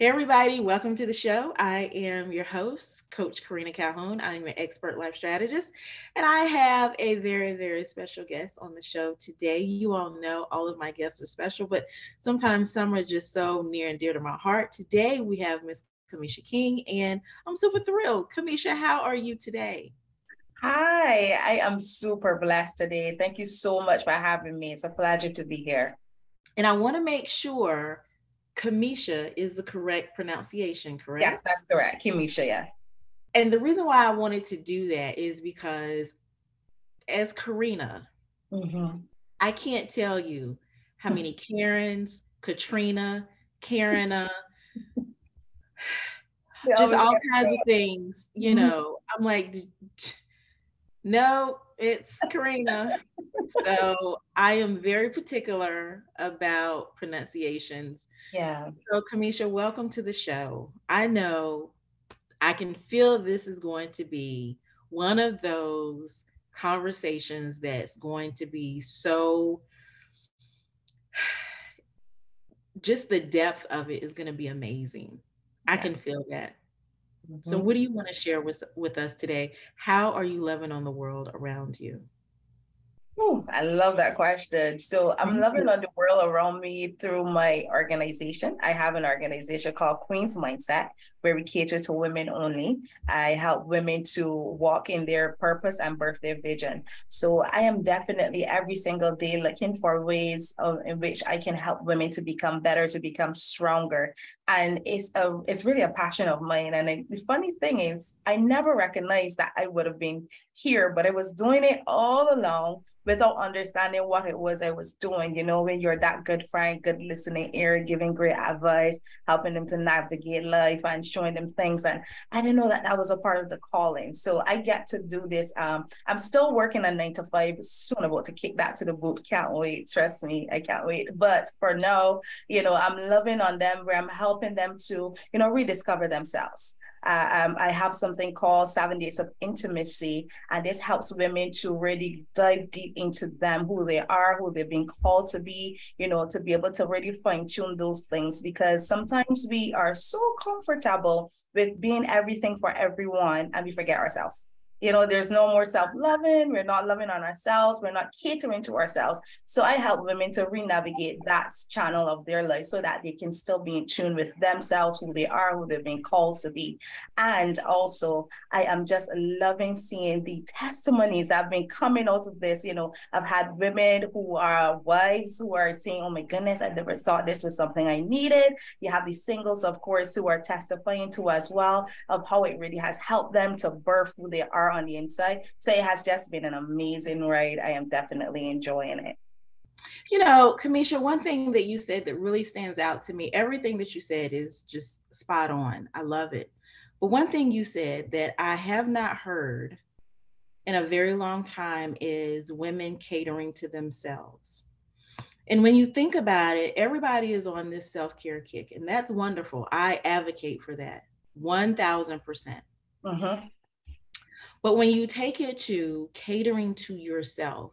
Hey, everybody, welcome to the show. I am your host, Coach Karina Calhoun. I'm an expert life strategist, and I have a very, very special guest on the show today. You all know all of my guests are special, but sometimes some are just so near and dear to my heart. Today, we have Miss Kimisha King, and I'm super thrilled. Kimisha, how are you today? Hi, I am super blessed today. Thank you so much for having me. It's a pleasure to be here. And I want to make sure Kimisha is the correct pronunciation, correct? Yes, that's correct. Kimisha, yeah. And the reason why I wanted to do that is because as Karina, mm-hmm. I can't tell you how many Karens, Katrina, Karina, just all kinds of things, you mm-hmm. know. I'm like, no, it's Karina. so I am very particular about pronunciations. Yeah. So, Kimisha, welcome to the show. I know I can feel this is going to be one of those conversations that's going to be so just the depth of it is going to be amazing. Yeah. I can feel that. Mm-hmm. So what do you want to share with with us today? How are you loving on the world around you? Ooh, I love that question. So I'm loving on the around me through my organization. I have an organization called Queen's Mindset, where we cater to women only. I help women to walk in their purpose and birth their vision. So I am definitely every single day looking for ways of, in which I can help women to become better, to become stronger. And it's a it's really a passion of mine. And the funny thing is, I never recognized that I would have been here, but I was doing it all along without understanding what it was I was doing. You know, when you're that good friend, good listening ear, giving great advice, helping them to navigate life and showing them things. And I didn't know that that was a part of the calling. So I get to do this. Um, I'm still working a nine to five, soon about to kick that to the boot. Can't wait. Trust me, I can't wait. But for now, you know, I'm loving on them where I'm helping them to, you know, rediscover themselves. Uh, um, I have something called Seven Days of Intimacy, and this helps women to really dive deep into them, who they are, who they've been called to be, you know, to be able to really fine tune those things. Because sometimes we are so comfortable with being everything for everyone and we forget ourselves you know there's no more self-loving we're not loving on ourselves we're not catering to ourselves. So i help women to re-navigate that channel of their life so that they can still be in tune with themselves who they are who they've been called to be. And also i am just loving seeing the testimonies that have been coming out of this you know. I've had women who are wives who are saying oh my goodness i never thought this was something i needed. You have these singles of course who are testifying to as well of how it really has helped them to birth who they are are on the inside. So it has just been an amazing ride. I am definitely enjoying it. You know, Kimisha, one thing that you said that really stands out to me, everything that you said is just spot on. I love it. But one thing you said that I have not heard in a very long time is women catering to themselves. And when you think about it, everybody is on this self care kick, and that's wonderful. I advocate for that 1000%. percent uh-huh. But when you take it to catering to yourself,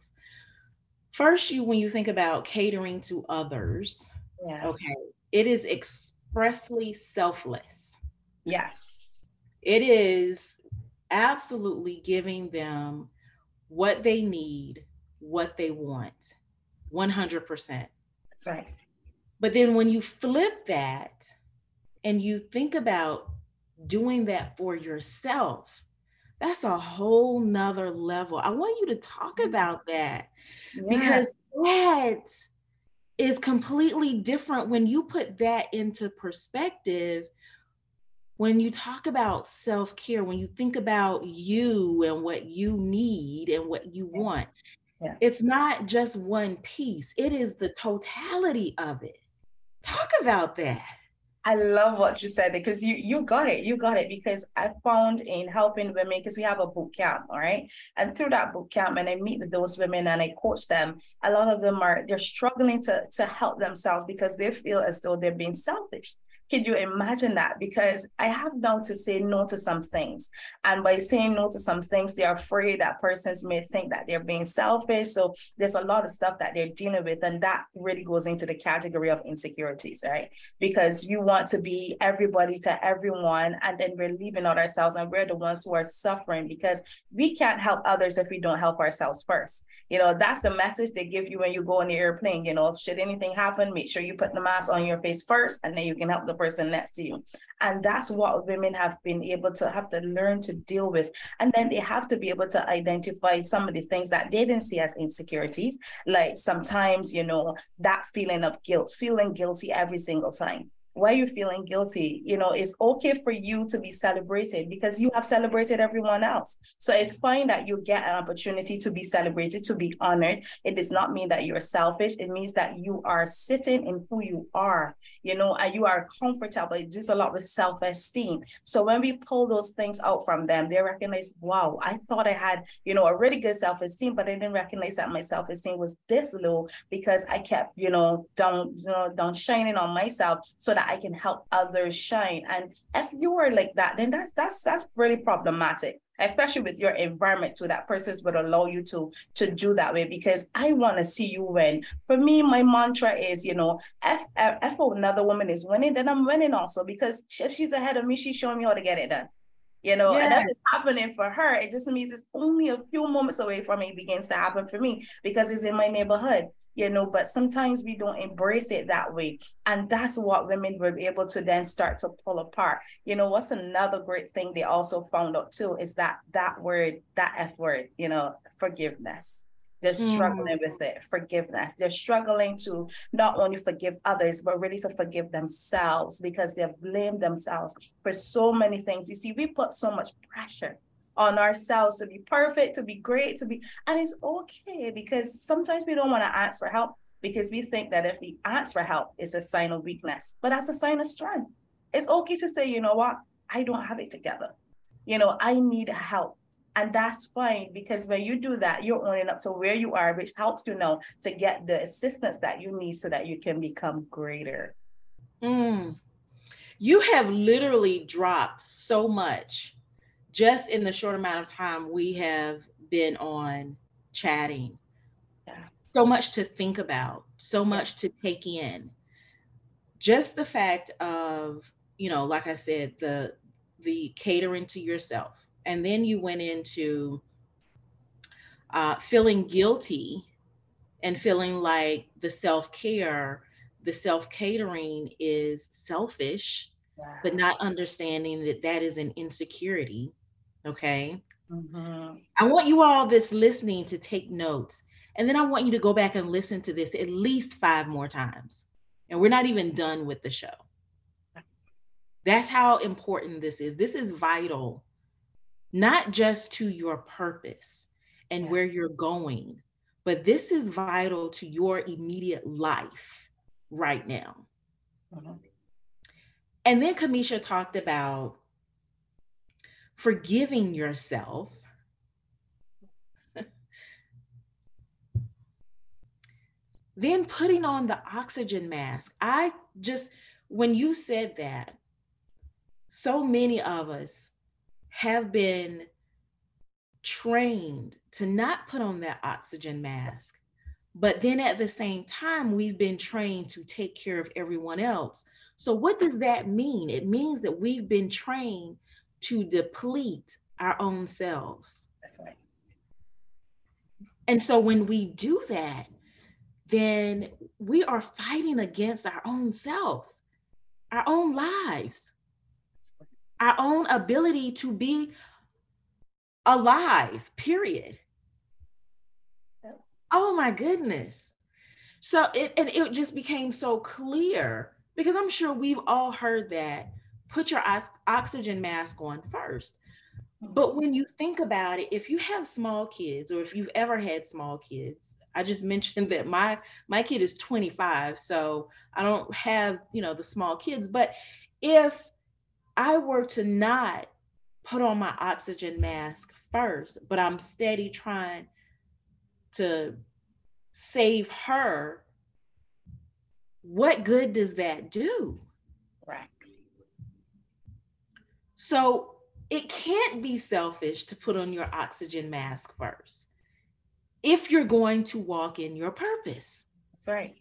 first you when you think about catering to others, yeah. okay, it is expressly selfless. Yes. It is absolutely giving them what they need, what they want. 100%. That's right. But then when you flip that and you think about doing that for yourself, that's a whole nother level. I want you to talk mm-hmm. about that yes. because that is completely different when you put that into perspective. When you talk about self care, when you think about you and what you need and what you want, yeah. it's not just one piece, it is the totality of it. Talk about that. I love what you said because you you got it. You got it because I found in helping women because we have a boot camp, all right. And through that boot camp, and I meet with those women and I coach them. A lot of them are they're struggling to to help themselves because they feel as though they're being selfish Can you imagine that? Because I have now to say no to some things. And by saying no to some things, they're afraid that persons may think that they're being selfish. So there's a lot of stuff that they're dealing with. And that really goes into the category of insecurities, right? Because you want to be everybody to everyone. And then we're leaving out ourselves and we're the ones who are suffering because we can't help others if we don't help ourselves first. You know, that's the message they give you when you go on the airplane. You know, should anything happen, make sure you put the mask on your face first and then you can help the person next to you. And that's what women have been able to have to learn to deal with. And then they have to be able to identify some of the things that they didn't see as insecurities. Like sometimes, you know, that feeling of guilt, feeling guilty every single time why are you feeling guilty? You know, it's okay for you to be celebrated because you have celebrated everyone else. So it's fine that you get an opportunity to be celebrated, to be honored. It does not mean that you're selfish. It means that you are sitting in who you are, you know, and you are comfortable. It does a lot with self-esteem. So when we pull those things out from them, they recognize, wow, I thought I had, you know, a really good self-esteem, but I didn't recognize that my self-esteem was this low because I kept, you know, down, you know, down shining on myself so that I can help others shine. And if you are like that, then that's that's that's really problematic, especially with your environment too. That persons would allow you to to do that way because I want to see you win. For me, my mantra is, you know, if if another woman is winning, then I'm winning also because she's ahead of me. She's showing me how to get it done you know, yes. and that is happening for her. It just means it's only a few moments away from it begins to happen for me because it's in my neighborhood, you know, but sometimes we don't embrace it that way. And that's what women were able to then start to pull apart. You know, what's another great thing they also found out too is that that word, that F word, you know, forgiveness. They're struggling mm. with it, forgiveness. They're struggling to not only forgive others, but really to forgive themselves because they've blamed themselves for so many things. You see, we put so much pressure on ourselves to be perfect, to be great, to be, and it's okay because sometimes we don't want to ask for help because we think that if we ask for help, it's a sign of weakness, but that's a sign of strength. It's okay to say, you know what, I don't have it together. You know, I need help. And that's fine because when you do that, you're owning up to where you are, which helps you know to get the assistance that you need so that you can become greater. Mm. You have literally dropped so much just in the short amount of time we have been on chatting. Yeah. So much to think about, so much to take in. Just the fact of, you know, like I said, the the catering to yourself and then you went into uh, feeling guilty and feeling like the self care, the self catering is selfish, wow. but not understanding that that is an insecurity. Okay. Mm-hmm. I want you all this listening to take notes. And then I want you to go back and listen to this at least five more times. And we're not even done with the show. That's how important this is. This is vital not just to your purpose and yeah. where you're going, but this is vital to your immediate life right now. Mm-hmm. And then Kimisha talked about forgiving yourself. then putting on the oxygen mask. I just, when you said that, so many of us have been trained to not put on that oxygen mask. But then at the same time, we've been trained to take care of everyone else. So, what does that mean? It means that we've been trained to deplete our own selves. That's right. And so, when we do that, then we are fighting against our own self, our own lives our own ability to be alive, period. Oh my goodness. So it and it just became so clear because I'm sure we've all heard that put your oxygen mask on first. But mm-hmm. when you think about it, if you have small kids or if you've ever had small kids, I just mentioned that my my kid is 25, so I don't have, you know, the small kids, but if I were to not put on my oxygen mask first, but I'm steady trying to save her, what good does that do? Right. So it can't be selfish to put on your oxygen mask first if you're going to walk in your purpose. That's right.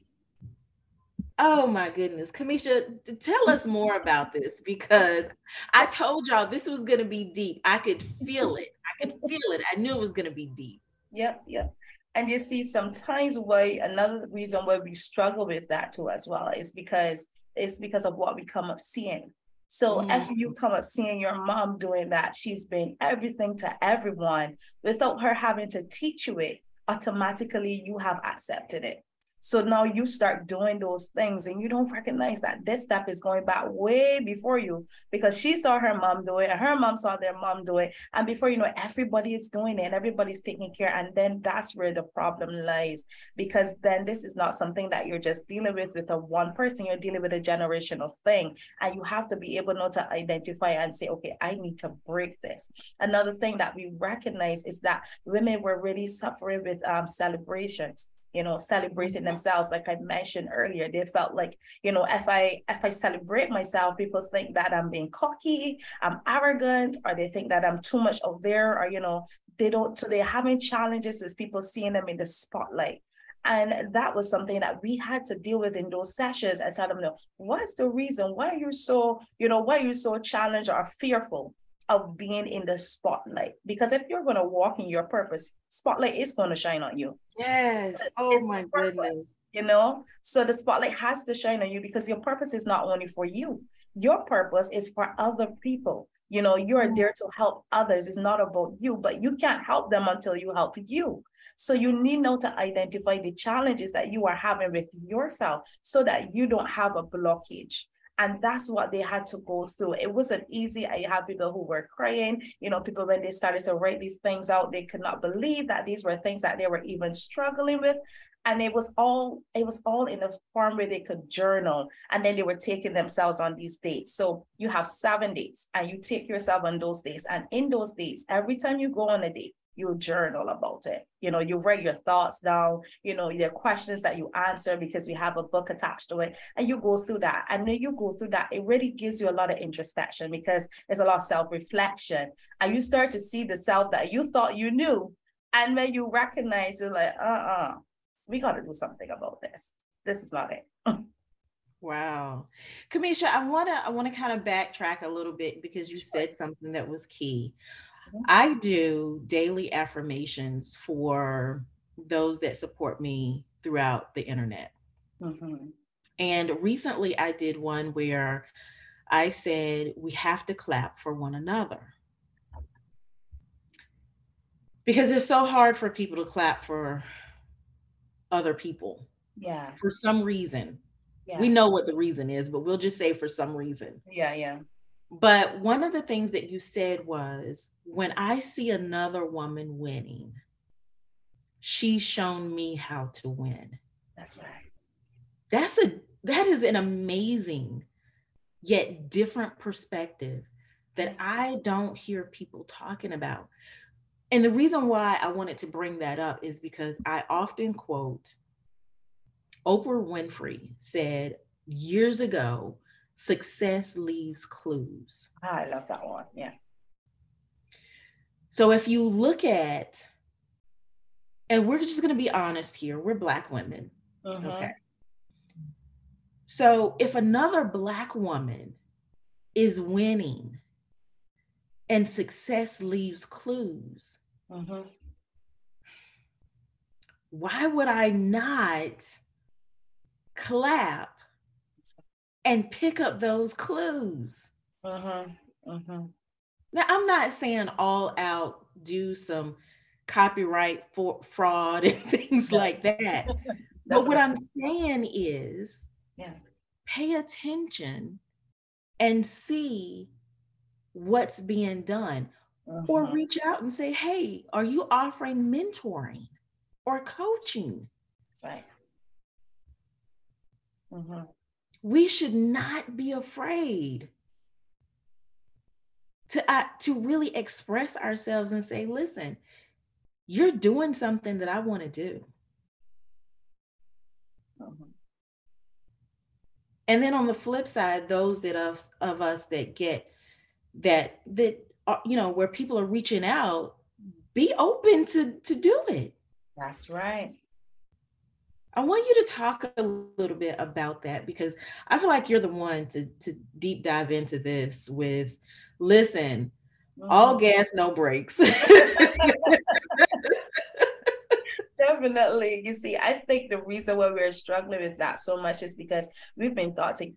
Oh my goodness. Kimisha, tell us more about this because I told y'all this was going to be deep. I could feel it. I could feel it. I knew it was going to be deep. Yep, yep. And you see, sometimes why another reason why we struggle with that too as well is because it's because of what we come up seeing. So mm. after you come up seeing your mom doing that, she's been everything to everyone without her having to teach you it, automatically you have accepted it. So now you start doing those things and you don't recognize that this step is going back way before you because she saw her mom do it and her mom saw their mom do it. And before you know, everybody is doing it and everybody's taking care. And then that's where the problem lies because then this is not something that you're just dealing with with a one person, you're dealing with a generational thing. And you have to be able not to identify and say, okay, I need to break this. Another thing that we recognize is that women were really suffering with um, celebrations you know celebrating mm-hmm. themselves like i mentioned earlier they felt like you know if i if i celebrate myself people think that i'm being cocky i'm arrogant or they think that i'm too much out there or you know they don't so they're having challenges with people seeing them in the spotlight and that was something that we had to deal with in those sessions and tell them, no, what's the reason? Why are you so, you know, why are you so challenged or fearful? Of being in the spotlight. Because if you're going to walk in your purpose spotlight is going to shine on you. Yes. It's, oh it's my purpose, goodness. you know? So the spotlight has to shine on you because your purpose is not only for you. Your purpose is for other people. You know you're mm-hmm. there to help others. It's not about you but you can't help them until you help you. So you need now to identify the challenges that you are having with yourself so that you don't have a blockage and that's what they had to go through. It wasn't easy. I have people who were crying, you know, people when they started to write these things out, they could not believe that these were things that they were even struggling with. And it was all, it was all in a form where they could journal. And then they were taking themselves on these dates. So you have seven days and you take yourself on those days. And in those days, every time you go on a date, you journal about it. You know, you write your thoughts down, you know, are questions that you answer because we have a book attached to it, and you go through that. And when you go through that, it really gives you a lot of introspection because there's a lot of self-reflection. And you start to see the self that you thought you knew. And when you recognize, you're like, uh-uh, we gotta do something about this. This is not it. Wow. Kimisha, I wanna I wanna kind of backtrack a little bit because you said something that was key. I do daily affirmations for those that support me throughout the internet. Mm-hmm. And recently I did one where I said, we have to clap for one another. Because it's so hard for people to clap for other people. Yeah. For some reason. Yeah. We know what the reason is, but we'll just say for some reason. Yeah, yeah. But one of the things that you said was when I see another woman winning, she's shown me how to win. That's right. That's a that is an amazing yet different perspective that I don't hear people talking about. And the reason why I wanted to bring that up is because I often quote Oprah Winfrey said years ago success leaves clues. I love that one. Yeah. So if you look at, and we're just going to be honest here, we're Black women. Mm-hmm. Okay. So if another Black woman is winning and success leaves clues, mm-hmm. why would I not clap and pick up those clues. Uh-huh. Uh-huh. Now, I'm not saying all out do some copyright for fraud and things like that. but what I'm saying is yeah. pay attention and see what's being done. Uh-huh. Or reach out and say, hey, are you offering mentoring or coaching? That's right. Mm-hmm we should not be afraid to uh, to really express ourselves and say listen you're doing something that i want to do mm-hmm. and then on the flip side those that of, of us that get that that uh, you know where people are reaching out be open to to do it that's right I want you to talk a little bit about that because I feel like you're the one to to deep dive into this with listen, mm-hmm. all gas, no brakes. Definitely. You see, I think the reason why we're struggling with that so much is because we've been taught to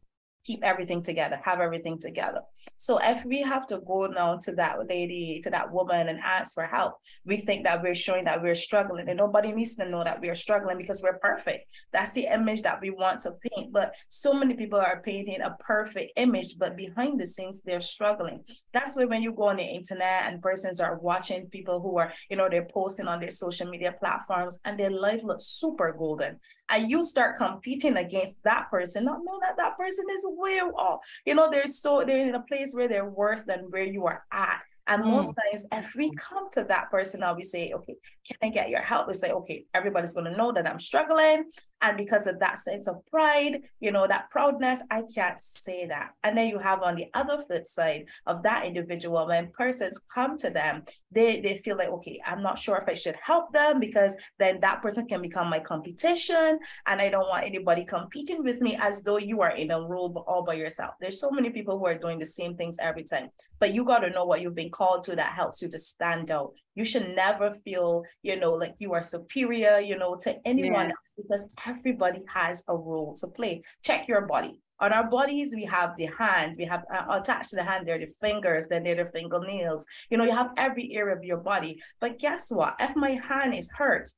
keep everything together, have everything together. So if we have to go now to that lady, to that woman and ask for help, we think that we're showing that we're struggling and nobody needs to know that we're struggling because we're perfect. That's the image that we want to paint. But so many people are painting a perfect image, but behind the scenes, they're struggling. That's why when you go on the internet and persons are watching people who are, you know, they're posting on their social media platforms and their life looks super golden. And you start competing against that person, not knowing that that person is way off. You know, they're so they're in a place where they're worse than where you are at. And mm. most times, if we come to that person I'll be say, okay, can I get your help? We say, okay, everybody's going to know that I'm struggling. And because of that sense of pride, you know, that proudness, I can't say that. And then you have on the other flip side of that individual, when persons come to them, they, they feel like, okay, I'm not sure if I should help them because then that person can become my competition. And I don't want anybody competing with me as though you are in a role all by yourself. There's so many people who are doing the same things every time. But you got to know what you've been called to that helps you to stand out. You should never feel, you know, like you are superior, you know, to anyone yeah. else because everybody has a role to play. Check your body. On our bodies, we have the hand, we have uh, attached to the hand, there are the fingers, then there are the fingernails. You know, you have every area of your body. But guess what? If my hand is hurt,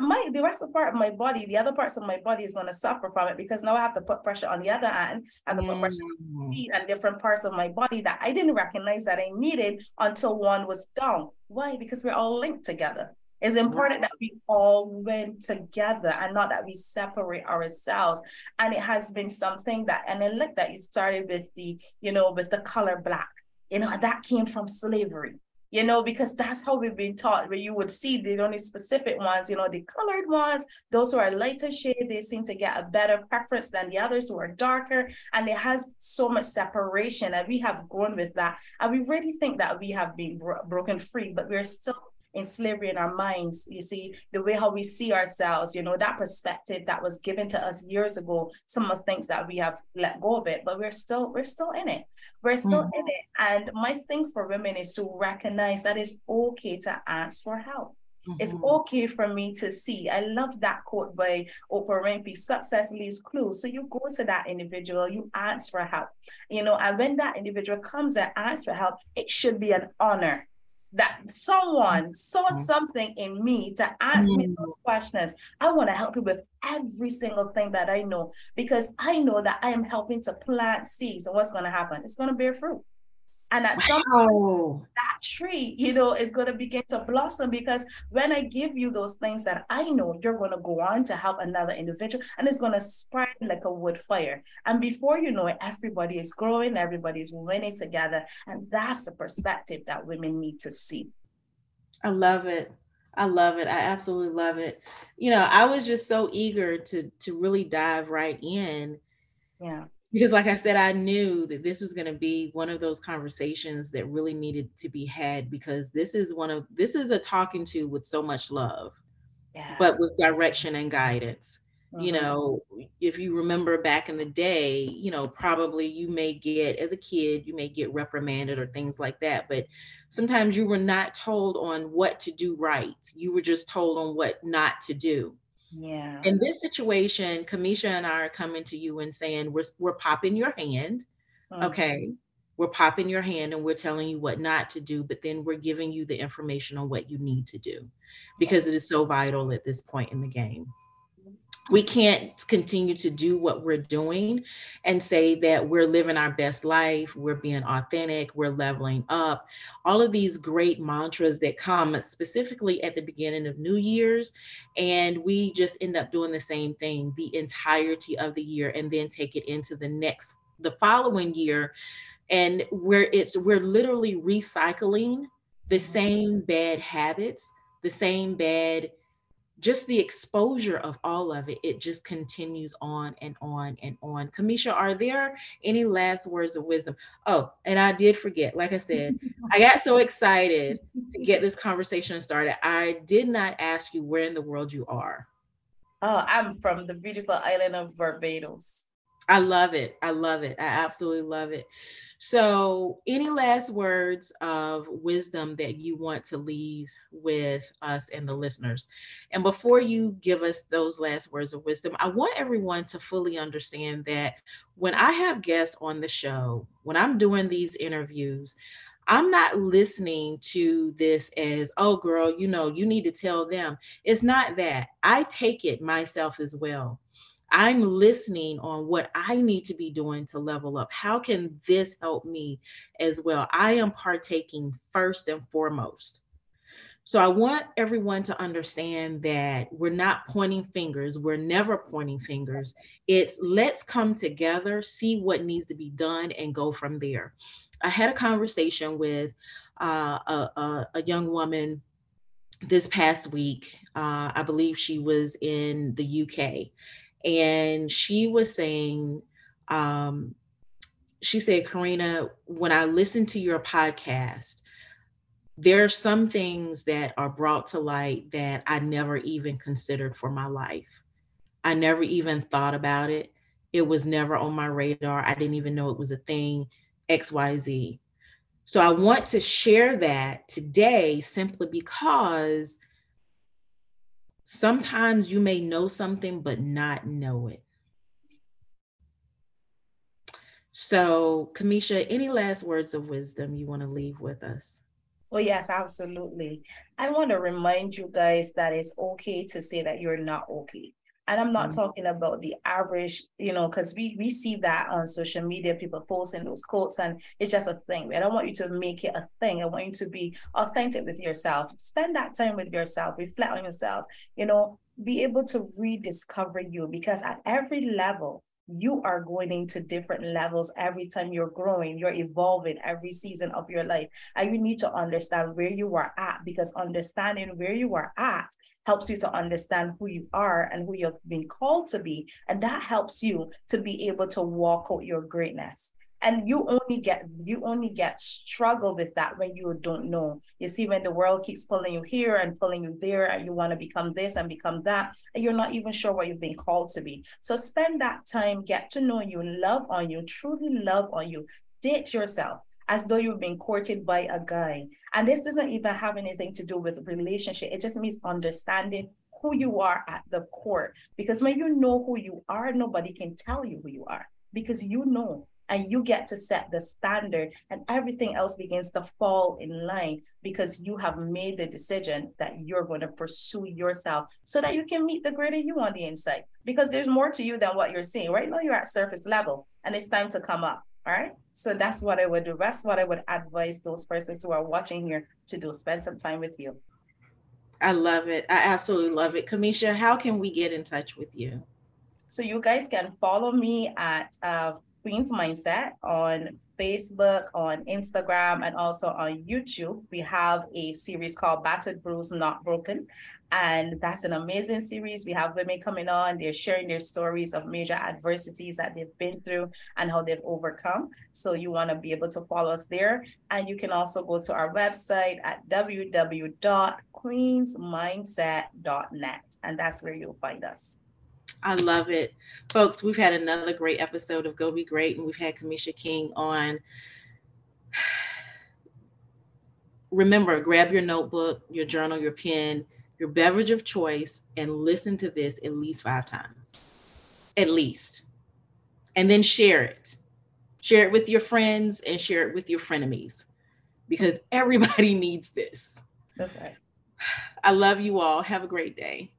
my the rest of the part of my body, the other parts of my body is going to suffer from it because now I have to put pressure on the other hand, to put pressure on my mm. feet and different parts of my body that I didn't recognize that I needed until one was down. Why? Because we're all linked together. It's important that we all went together and not that we separate ourselves. And it has been something that, and I like that you started with the, you know, with the color black. You know, that came from slavery you know, because that's how we've been taught, where you would see the only specific ones, you know, the colored ones, those who are lighter shade, they seem to get a better preference than the others who are darker. And it has so much separation, and we have grown with that. And we really think that we have been bro- broken free, but we're still in slavery in our minds. You see, the way how we see ourselves, you know, that perspective that was given to us years ago, some of the things that we have let go of it, but we're still, we're still in it. We're still mm-hmm. in it. And my thing for women is to recognize that it's okay to ask for help. Mm-hmm. It's okay for me to see. I love that quote by Oprah Winfrey success leaves clues. So you go to that individual, you ask for help, you know, and when that individual comes and asks for help, it should be an honor that someone saw mm-hmm. something in me to ask mm-hmm. me those questions. I want to help you with every single thing that I know because I know that I am helping to plant seeds. And what's going to happen? It's going to bear fruit. And at some point, that tree, you know, is going to begin to blossom because when I give you those things that I know, you're going to go on to help another individual and it's going to spread like a wood fire. And before you know it, everybody is growing, everybody is winning together. And that's the perspective that women need to see. I love it. I love it. I absolutely love it. You know, I was just so eager to to really dive right in. Yeah because like i said i knew that this was going to be one of those conversations that really needed to be had because this is one of this is a talking to with so much love yeah. but with direction and guidance you mm-hmm. know if you remember back in the day you know probably you may get as a kid you may get reprimanded or things like that but sometimes you were not told on what to do right you were just told on what not to do yeah. In this situation, Kimisha and I are coming to you and saying we're we're popping your hand. Mm-hmm. Okay. We're popping your hand and we're telling you what not to do, but then we're giving you the information on what you need to do because it is so vital at this point in the game we can't continue to do what we're doing and say that we're living our best life, we're being authentic, we're leveling up. All of these great mantras that come specifically at the beginning of New Year's, and we just end up doing the same thing the entirety of the year and then take it into the next, the following year. And where it's, we're literally recycling the mm-hmm. same bad habits, the same bad just the exposure of all of it, it just continues on and on and on. Kimisha, are there any last words of wisdom? Oh, and I did forget, like I said, I got so excited to get this conversation started. I did not ask you where in the world you are. Oh, I'm from the beautiful island of Barbados. I love it. I love it. I absolutely love it. So, any last words of wisdom that you want to leave with us and the listeners? And before you give us those last words of wisdom, I want everyone to fully understand that when I have guests on the show, when I'm doing these interviews, I'm not listening to this as, oh, girl, you know, you need to tell them. It's not that. I take it myself as well. I'm listening on what I need to be doing to level up. How can this help me as well? I am partaking first and foremost. So I want everyone to understand that we're not pointing fingers. We're never pointing fingers. It's let's come together, see what needs to be done, and go from there. I had a conversation with uh, a, a, a, young woman this past week. Uh, I believe she was in the UK and she was saying um, she said karina when i listen to your podcast there are some things that are brought to light that i never even considered for my life. I never even thought about it. It was never on my radar. I didn't even know it was a thing xyz so i want to share that today simply because Sometimes you may know something, but not know it. So, Kimisha, any last words of wisdom you want to leave with us? Well, yes, absolutely. I want to remind you guys that it's okay to say that you're not okay. And I'm not mm-hmm. talking about the average, you know, because we we see that on social media, people posting those quotes, and it's just a thing. I don't want you to make it a thing. I want you to be authentic with yourself. Spend that time with yourself, reflect on yourself, you know, be able to rediscover you because at every level, you are going into different levels every time you're growing, you're evolving every season of your life. And you need to understand where you are at because understanding where you are at helps you to understand who you are and who you've been called to be. And that helps you to be able to walk out your greatness and you only get you only get struggle with that when you don't know. You see when the world keeps pulling you here and pulling you there and you want to become this and become that and you're not even sure what you've been called to be. So spend that time get to know you love on you truly love on you. Date yourself as though you've been courted by a guy. And this doesn't even have anything to do with relationship. It just means understanding who you are at the core. Because when you know who you are nobody can tell you who you are because you know and you get to set the standard and everything else begins to fall in line because you have made the decision that you're going to pursue yourself so that you can meet the greater you on the inside. Because there's more to you than what you're seeing. Right now you're at surface level and it's time to come up all right so that's what i would do. That's what i would advise those persons who are watching here to do. Spend some time with you. I love it. I absolutely love it. Kimisha how can we get in touch with you? So you guys can follow me at uh, Queen's Mindset on Facebook, on Instagram, and also on YouTube. We have a series called Battered, Bruised, Not Broken. And that's an amazing series. We have women coming on, they're sharing their stories of major adversities that they've been through and how they've overcome. So you want to be able to follow us there. And you can also go to our website at www.queensmindset.net. And that's where you'll find us. I love it. Folks, we've had another great episode of Go Be Great, and we've had Kimisha King on. Remember, grab your notebook, your journal, your pen, your beverage of choice, and listen to this at least five times. At least. And then share it. Share it with your friends and share it with your frenemies because everybody needs this. That's right. I love you all. Have a great day.